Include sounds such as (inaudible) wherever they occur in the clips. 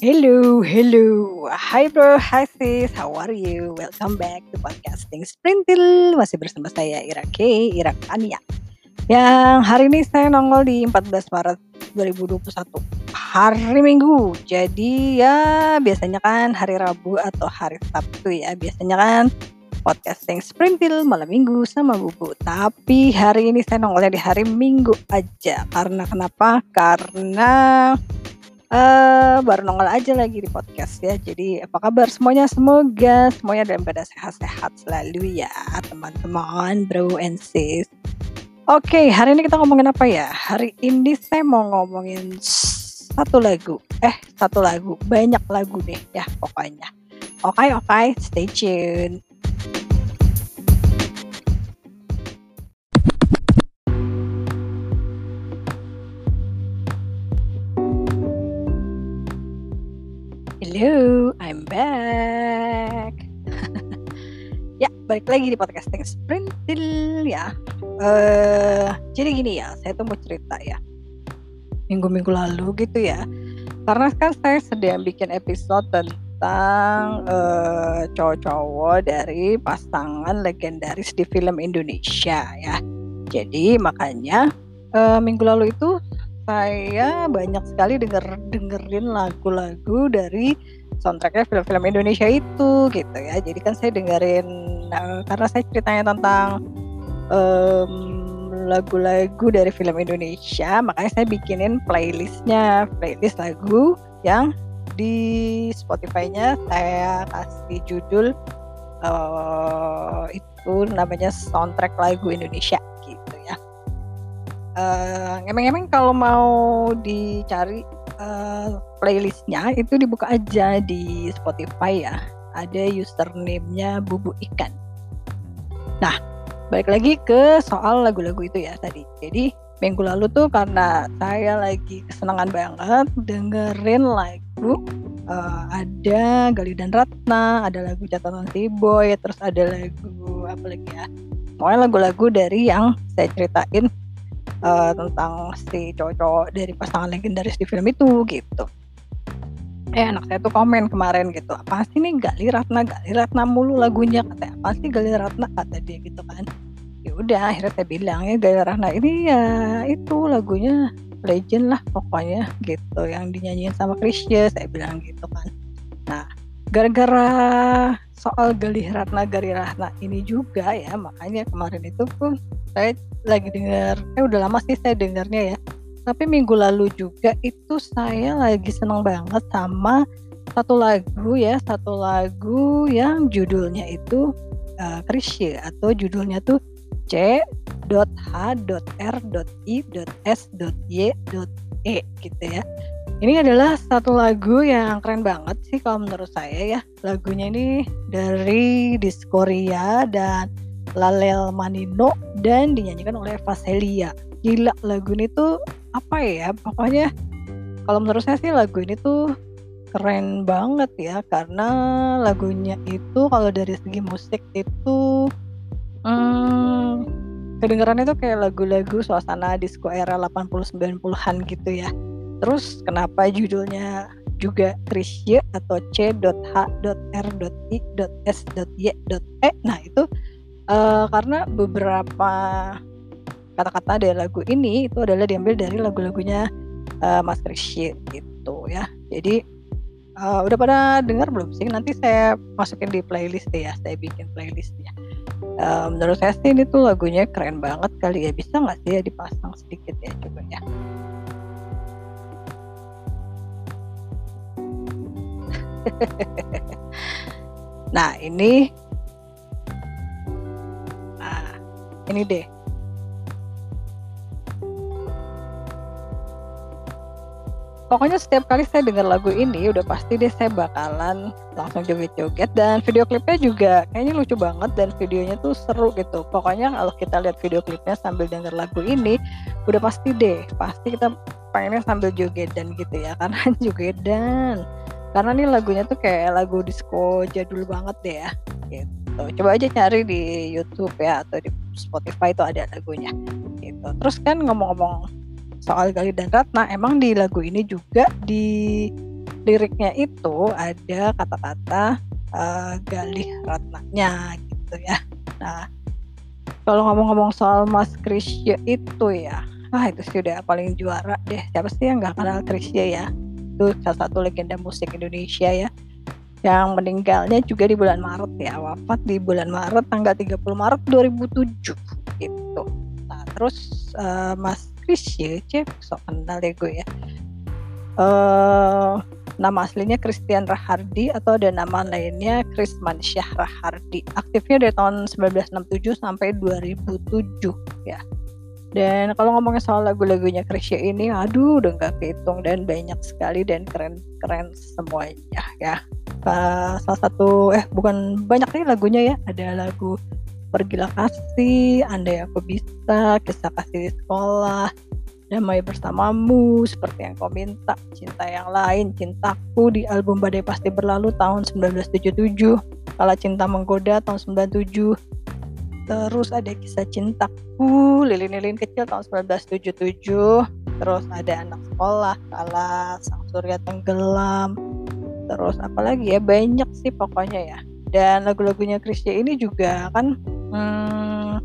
Hello, hello. Hi bro, hi sis, how are you? Welcome back to podcasting Sprintil. Masih bersama saya Ira K, Ira Kania. Yang hari ini saya nongol di 14 Maret 2021. Hari Minggu. Jadi ya biasanya kan hari Rabu atau hari Sabtu ya. Biasanya kan podcasting Sprintil malam minggu sama bubu. Tapi hari ini saya nongolnya di hari Minggu aja. Karena kenapa? Karena uh, baru nongol aja lagi di podcast ya. Jadi apa kabar semuanya? Semoga semuanya dalam keadaan sehat-sehat selalu ya teman-teman, bro and sis. Oke, okay, hari ini kita ngomongin apa ya? Hari ini saya mau ngomongin satu lagu. Eh, satu lagu. Banyak lagu deh ya pokoknya. Oke, okay, oke, okay, stay tune. Back. (laughs) ya, balik lagi di podcasting Sprintil ya. Uh, jadi gini ya, saya tuh mau cerita ya. Minggu-minggu lalu gitu ya. Karena kan saya sedang bikin episode tentang uh, cowok-cowok dari pasangan legendaris di film Indonesia ya. Jadi makanya uh, minggu lalu itu saya banyak sekali denger dengerin lagu-lagu dari soundtracknya film-film Indonesia itu gitu ya. Jadi kan saya dengerin uh, karena saya ceritanya tentang lagu-lagu um, dari film Indonesia, makanya saya bikinin playlistnya, playlist lagu yang di Spotify-nya saya kasih judul uh, itu namanya soundtrack lagu Indonesia uh, emang-emang kalau mau dicari uh, playlistnya itu dibuka aja di Spotify ya. Ada username-nya Bubu Ikan. Nah balik lagi ke soal lagu-lagu itu ya tadi. Jadi minggu lalu tuh karena saya lagi kesenangan banget dengerin lagu uh, ada Gali dan Ratna, ada lagu catatan si Boy, terus ada lagu apa lagi ya? Pokoknya lagu-lagu dari yang saya ceritain uh, tentang si cowok-cowok dari pasangan legendaris di film itu gitu. Eh anak saya tuh komen kemarin gitu apa sih nih Gali Ratna Gali Ratna mulu lagunya? Kata apa sih Gali Ratna? Kata dia gitu kan. Ya udah akhirnya saya bilang ya Gali Ratna ini ya itu lagunya legend lah pokoknya gitu yang dinyanyiin sama Krisya saya bilang gitu kan. Nah gara-gara soal Galih Ratna Gali Ratna ini juga ya makanya kemarin itu pun saya lagi dengar eh udah lama sih saya dengarnya ya. Tapi minggu lalu juga itu saya lagi seneng banget sama satu lagu ya satu lagu yang judulnya itu uh, Krisye atau judulnya tuh C C.H.R.I.S.Y.E gitu ya ini adalah satu lagu yang keren banget sih kalau menurut saya ya lagunya ini dari Diskoria dan Lalel Manino dan dinyanyikan oleh Vaselia. Gila lagu ini tuh apa ya? Pokoknya kalau menurut saya sih lagu ini tuh keren banget ya karena lagunya itu kalau dari segi musik itu hmm, kedengarannya tuh kayak lagu-lagu suasana disco era 80-90-an gitu ya. Terus kenapa judulnya juga Krisye atau C.H.R.I.S.Y.E Nah itu uh, karena beberapa kata-kata dari lagu ini itu adalah diambil dari lagu-lagunya uh, Mas Krisye gitu ya. Jadi uh, udah pada dengar belum sih? Nanti saya masukin di playlist ya saya bikin playlistnya. Uh, menurut saya sih ini tuh lagunya keren banget kali ya. Bisa nggak sih ya dipasang sedikit ya coba ya (laughs) nah ini ini deh. Pokoknya setiap kali saya dengar lagu ini udah pasti deh saya bakalan langsung joget-joget. Dan video klipnya juga kayaknya lucu banget dan videonya tuh seru gitu. Pokoknya kalau kita lihat video klipnya sambil denger lagu ini udah pasti deh pasti kita pengennya sambil joget dan gitu ya. (laughs) Karena joget dan karena nih lagunya tuh kayak lagu disco jadul banget deh ya gitu coba aja cari di YouTube ya atau di Spotify itu ada lagunya gitu terus kan ngomong-ngomong soal Gali dan Ratna emang di lagu ini juga di liriknya itu ada kata-kata uh, Galih Ratnanya gitu ya. Nah, kalau ngomong-ngomong soal Mas Krisya itu ya, ah itu sih udah paling juara deh. Siapa sih yang nggak kenal Krisya ya? Itu salah satu legenda musik Indonesia ya. Yang meninggalnya juga di bulan Maret ya, wafat di bulan Maret tanggal 30 Maret 2007 gitu. Nah, terus uh, Mas Krisya, cek sok kenal deh gue ya. Uh, Nama aslinya Christian Rahardi atau ada nama lainnya Krisman Syah Rahardi. Aktifnya dari tahun 1967 sampai 2007 ya. Dan kalau ngomongin soal lagu-lagunya Krisya ini, aduh udah nggak kehitung dan banyak sekali dan keren-keren semuanya ya. Uh, salah satu eh bukan banyak nih lagunya ya. Ada lagu Pergilah Kasih, Andai Aku Bisa, Kisah Kasih di Sekolah, damai bersamamu seperti yang kau minta cinta yang lain cintaku di album badai pasti berlalu tahun 1977 kala cinta menggoda tahun 97 terus ada kisah cintaku lilin-lilin kecil tahun 1977 terus ada anak sekolah kala sang surya tenggelam. Terus apalagi ya? Banyak sih pokoknya ya. Dan lagu-lagunya Krisya ini juga kan hmm,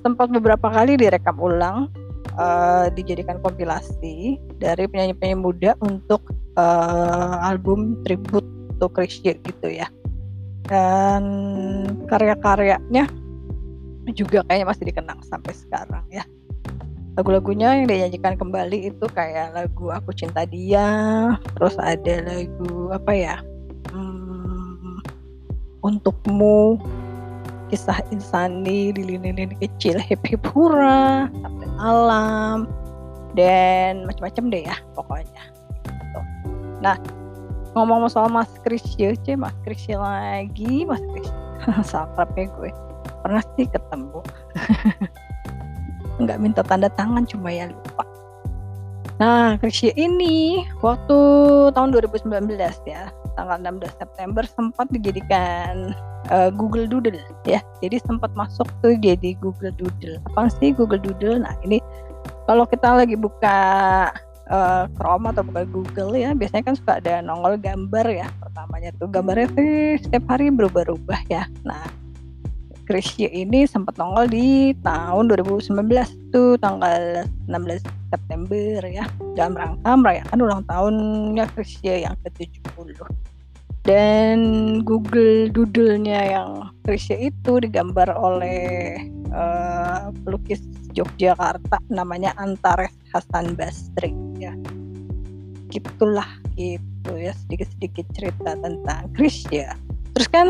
sempat beberapa kali direkam ulang uh, dijadikan kompilasi dari penyanyi-penyanyi muda untuk uh, album tribute to Krisye gitu ya. Dan karya-karyanya juga kayaknya masih dikenang sampai sekarang ya. Lagu-lagunya yang dinyanyikan kembali itu kayak lagu aku cinta dia terus ada lagu apa ya hmm, untukmu kisah insani lilin-lilin kecil happy pura sampai alam dan macam-macam deh ya pokoknya. Gitu. nah ngomong soal Mas Krisya C Mas Krisya lagi Mas Krisya (laughs) sakrapnya gue pernah sih ketemu nggak minta tanda tangan cuma ya lupa nah Krisya ini waktu tahun 2019 ya tanggal 16 September sempat dijadikan uh, Google Doodle ya. Jadi sempat masuk tuh jadi Google Doodle. Apa sih Google Doodle? Nah, ini kalau kita lagi buka uh, Chrome atau buka Google ya, biasanya kan suka ada nongol gambar ya. Pertamanya tuh gambarnya tuh setiap hari berubah-ubah ya. Nah, Krisya ini sempat nongol di tahun 2019 tuh tanggal 16 September ya. Dalam rangka merayakan ulang tahunnya Krisya yang ke-70 dan Google Doodle-nya yang Krisya itu digambar oleh uh, pelukis Yogyakarta namanya Antares Hasan Basri ya. Gitulah gitu ya. Sedikit-sedikit cerita tentang Krisya terus kan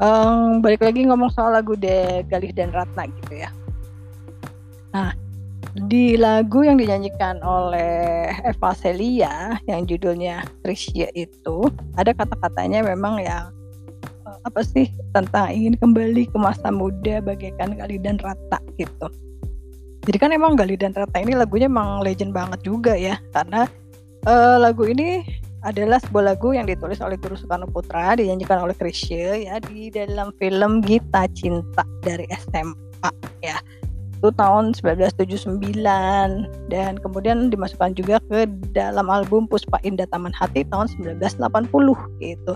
um, balik lagi ngomong soal lagu de Galih dan Ratna gitu ya. Nah, di lagu yang dinyanyikan oleh Eva Celia yang judulnya Trisha itu ada kata-katanya memang yang eh, apa sih tentang ingin kembali ke masa muda bagaikan Galih dan Ratna gitu. Jadi kan emang Galih dan Ratna ini lagunya emang legend banget juga ya karena uh, lagu ini adalah sebuah lagu yang ditulis oleh Guru Soekarno Putra dinyanyikan oleh Krisye ya di dalam film Gita Cinta dari SMA ya. Itu tahun 1979 dan kemudian dimasukkan juga ke dalam album Puspa Indah Taman Hati tahun 1980 gitu.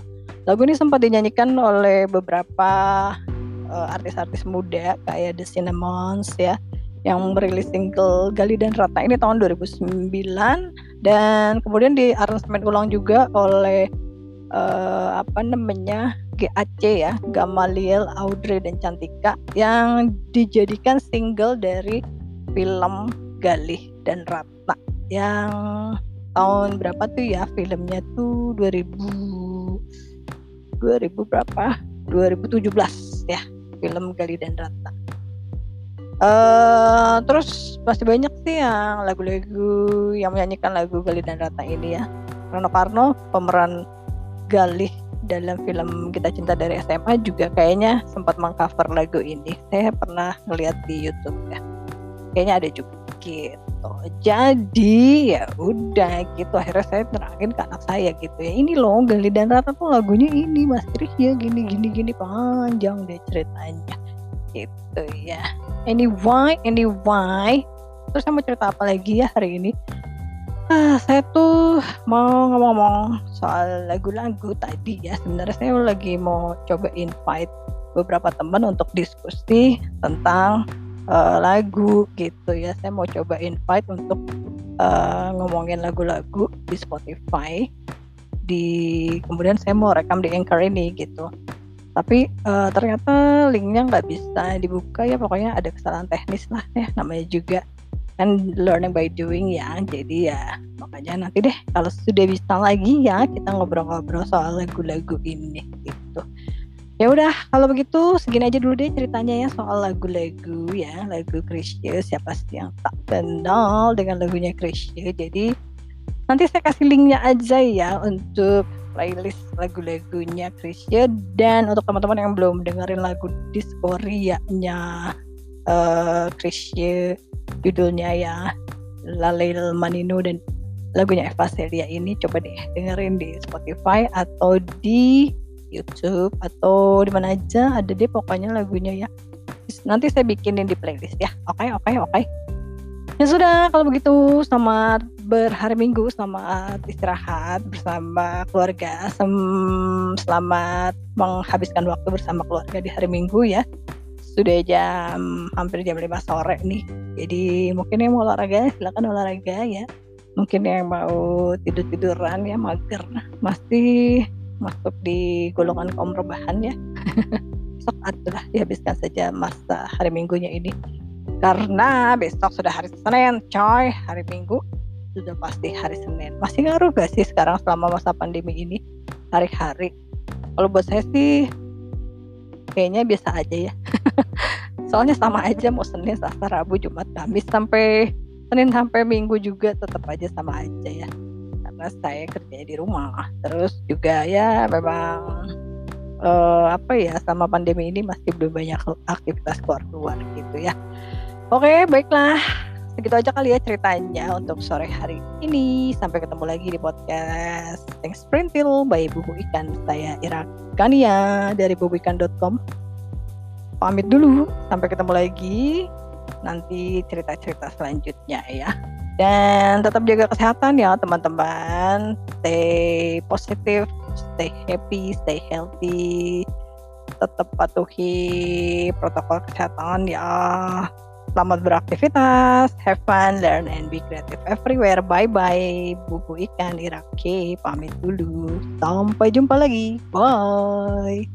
Lagu ini sempat dinyanyikan oleh beberapa uh, artis-artis muda kayak The Cinnamons ya yang merilis single Gali dan Rata ini tahun 2009 dan kemudian di aransemen ulang juga oleh uh, apa namanya GAC ya Gamaliel Audrey dan Cantika yang dijadikan single dari film Galih dan Ratna. Yang tahun berapa tuh ya filmnya tuh 2000 2000 berapa? 2017 ya film Galih dan Ratna Uh, terus masih banyak sih yang lagu-lagu yang menyanyikan lagu Galih dan Ratna ini ya. Rano Karno pemeran Galih dalam film Kita Cinta dari SMA juga kayaknya sempat mengcover lagu ini. Saya pernah ngeliat di YouTube ya. Kayaknya ada juga gitu. Jadi ya udah gitu akhirnya saya terangin ke anak saya gitu ya. Ini loh Galih dan Ratna tuh lagunya ini Mas Kris ya gini gini gini panjang deh ceritanya gitu ya anyway anyway terus saya mau cerita apa lagi ya hari ini Ah, saya tuh mau ngomong soal lagu-lagu tadi ya. Sebenarnya saya lagi mau coba invite beberapa teman untuk diskusi tentang uh, lagu gitu ya. Saya mau coba invite untuk uh, ngomongin lagu-lagu di Spotify. Di kemudian saya mau rekam di Anchor ini gitu. Tapi uh, ternyata linknya nggak bisa dibuka ya. Pokoknya ada kesalahan teknis lah ya. Namanya juga kan learning by doing ya jadi ya makanya nanti deh kalau sudah bisa lagi ya kita ngobrol-ngobrol soal lagu-lagu ini gitu ya udah kalau begitu segini aja dulu deh ceritanya ya soal lagu-lagu ya lagu Krisya siapa sih yang tak kenal dengan lagunya Krisya jadi nanti saya kasih linknya aja ya untuk playlist lagu-lagunya Krisya dan untuk teman-teman yang belum dengerin lagu Disporianya uh, Krisya judulnya ya Lalil Manino dan lagunya Eva Celia ini coba deh dengerin di Spotify atau di YouTube atau di mana aja ada deh pokoknya lagunya ya. Nanti saya bikinin di playlist ya. Oke okay, oke okay, oke. okay. Ya sudah kalau begitu selamat berhari minggu selamat istirahat bersama keluarga selamat menghabiskan waktu bersama keluarga di hari minggu ya sudah jam hampir jam 5 sore nih. Jadi mungkin yang mau olahraga silakan olahraga ya. Mungkin yang mau tidur-tiduran ya mager masih masuk di golongan kaum rebahan ya. (laughs) Sok adalah dihabiskan saja masa hari minggunya ini. Karena besok sudah hari Senin, coy. Hari Minggu sudah pasti hari Senin. Masih ngaruh gak sih sekarang selama masa pandemi ini hari-hari? Kalau buat saya sih kayaknya biasa aja ya (laughs) soalnya sama aja mau Senin Selasa Rabu Jumat Kamis sampai Senin sampai Minggu juga tetap aja sama aja ya karena saya kerja di rumah terus juga ya memang uh, apa ya sama pandemi ini masih belum banyak aktivitas keluar keluar gitu ya oke baiklah segitu aja kali ya ceritanya untuk sore hari ini. Sampai ketemu lagi di podcast Thanks Printil by Bubu Ikan. Saya Ira Kania dari bubuikan.com. Pamit dulu, sampai ketemu lagi nanti cerita-cerita selanjutnya ya. Dan tetap jaga kesehatan ya teman-teman. Stay positif, stay happy, stay healthy. Tetap patuhi protokol kesehatan ya. Selamat beraktivitas, have fun, learn and be creative everywhere. Bye bye, bubu ikan Irake pamit dulu. Sampai jumpa lagi. Bye.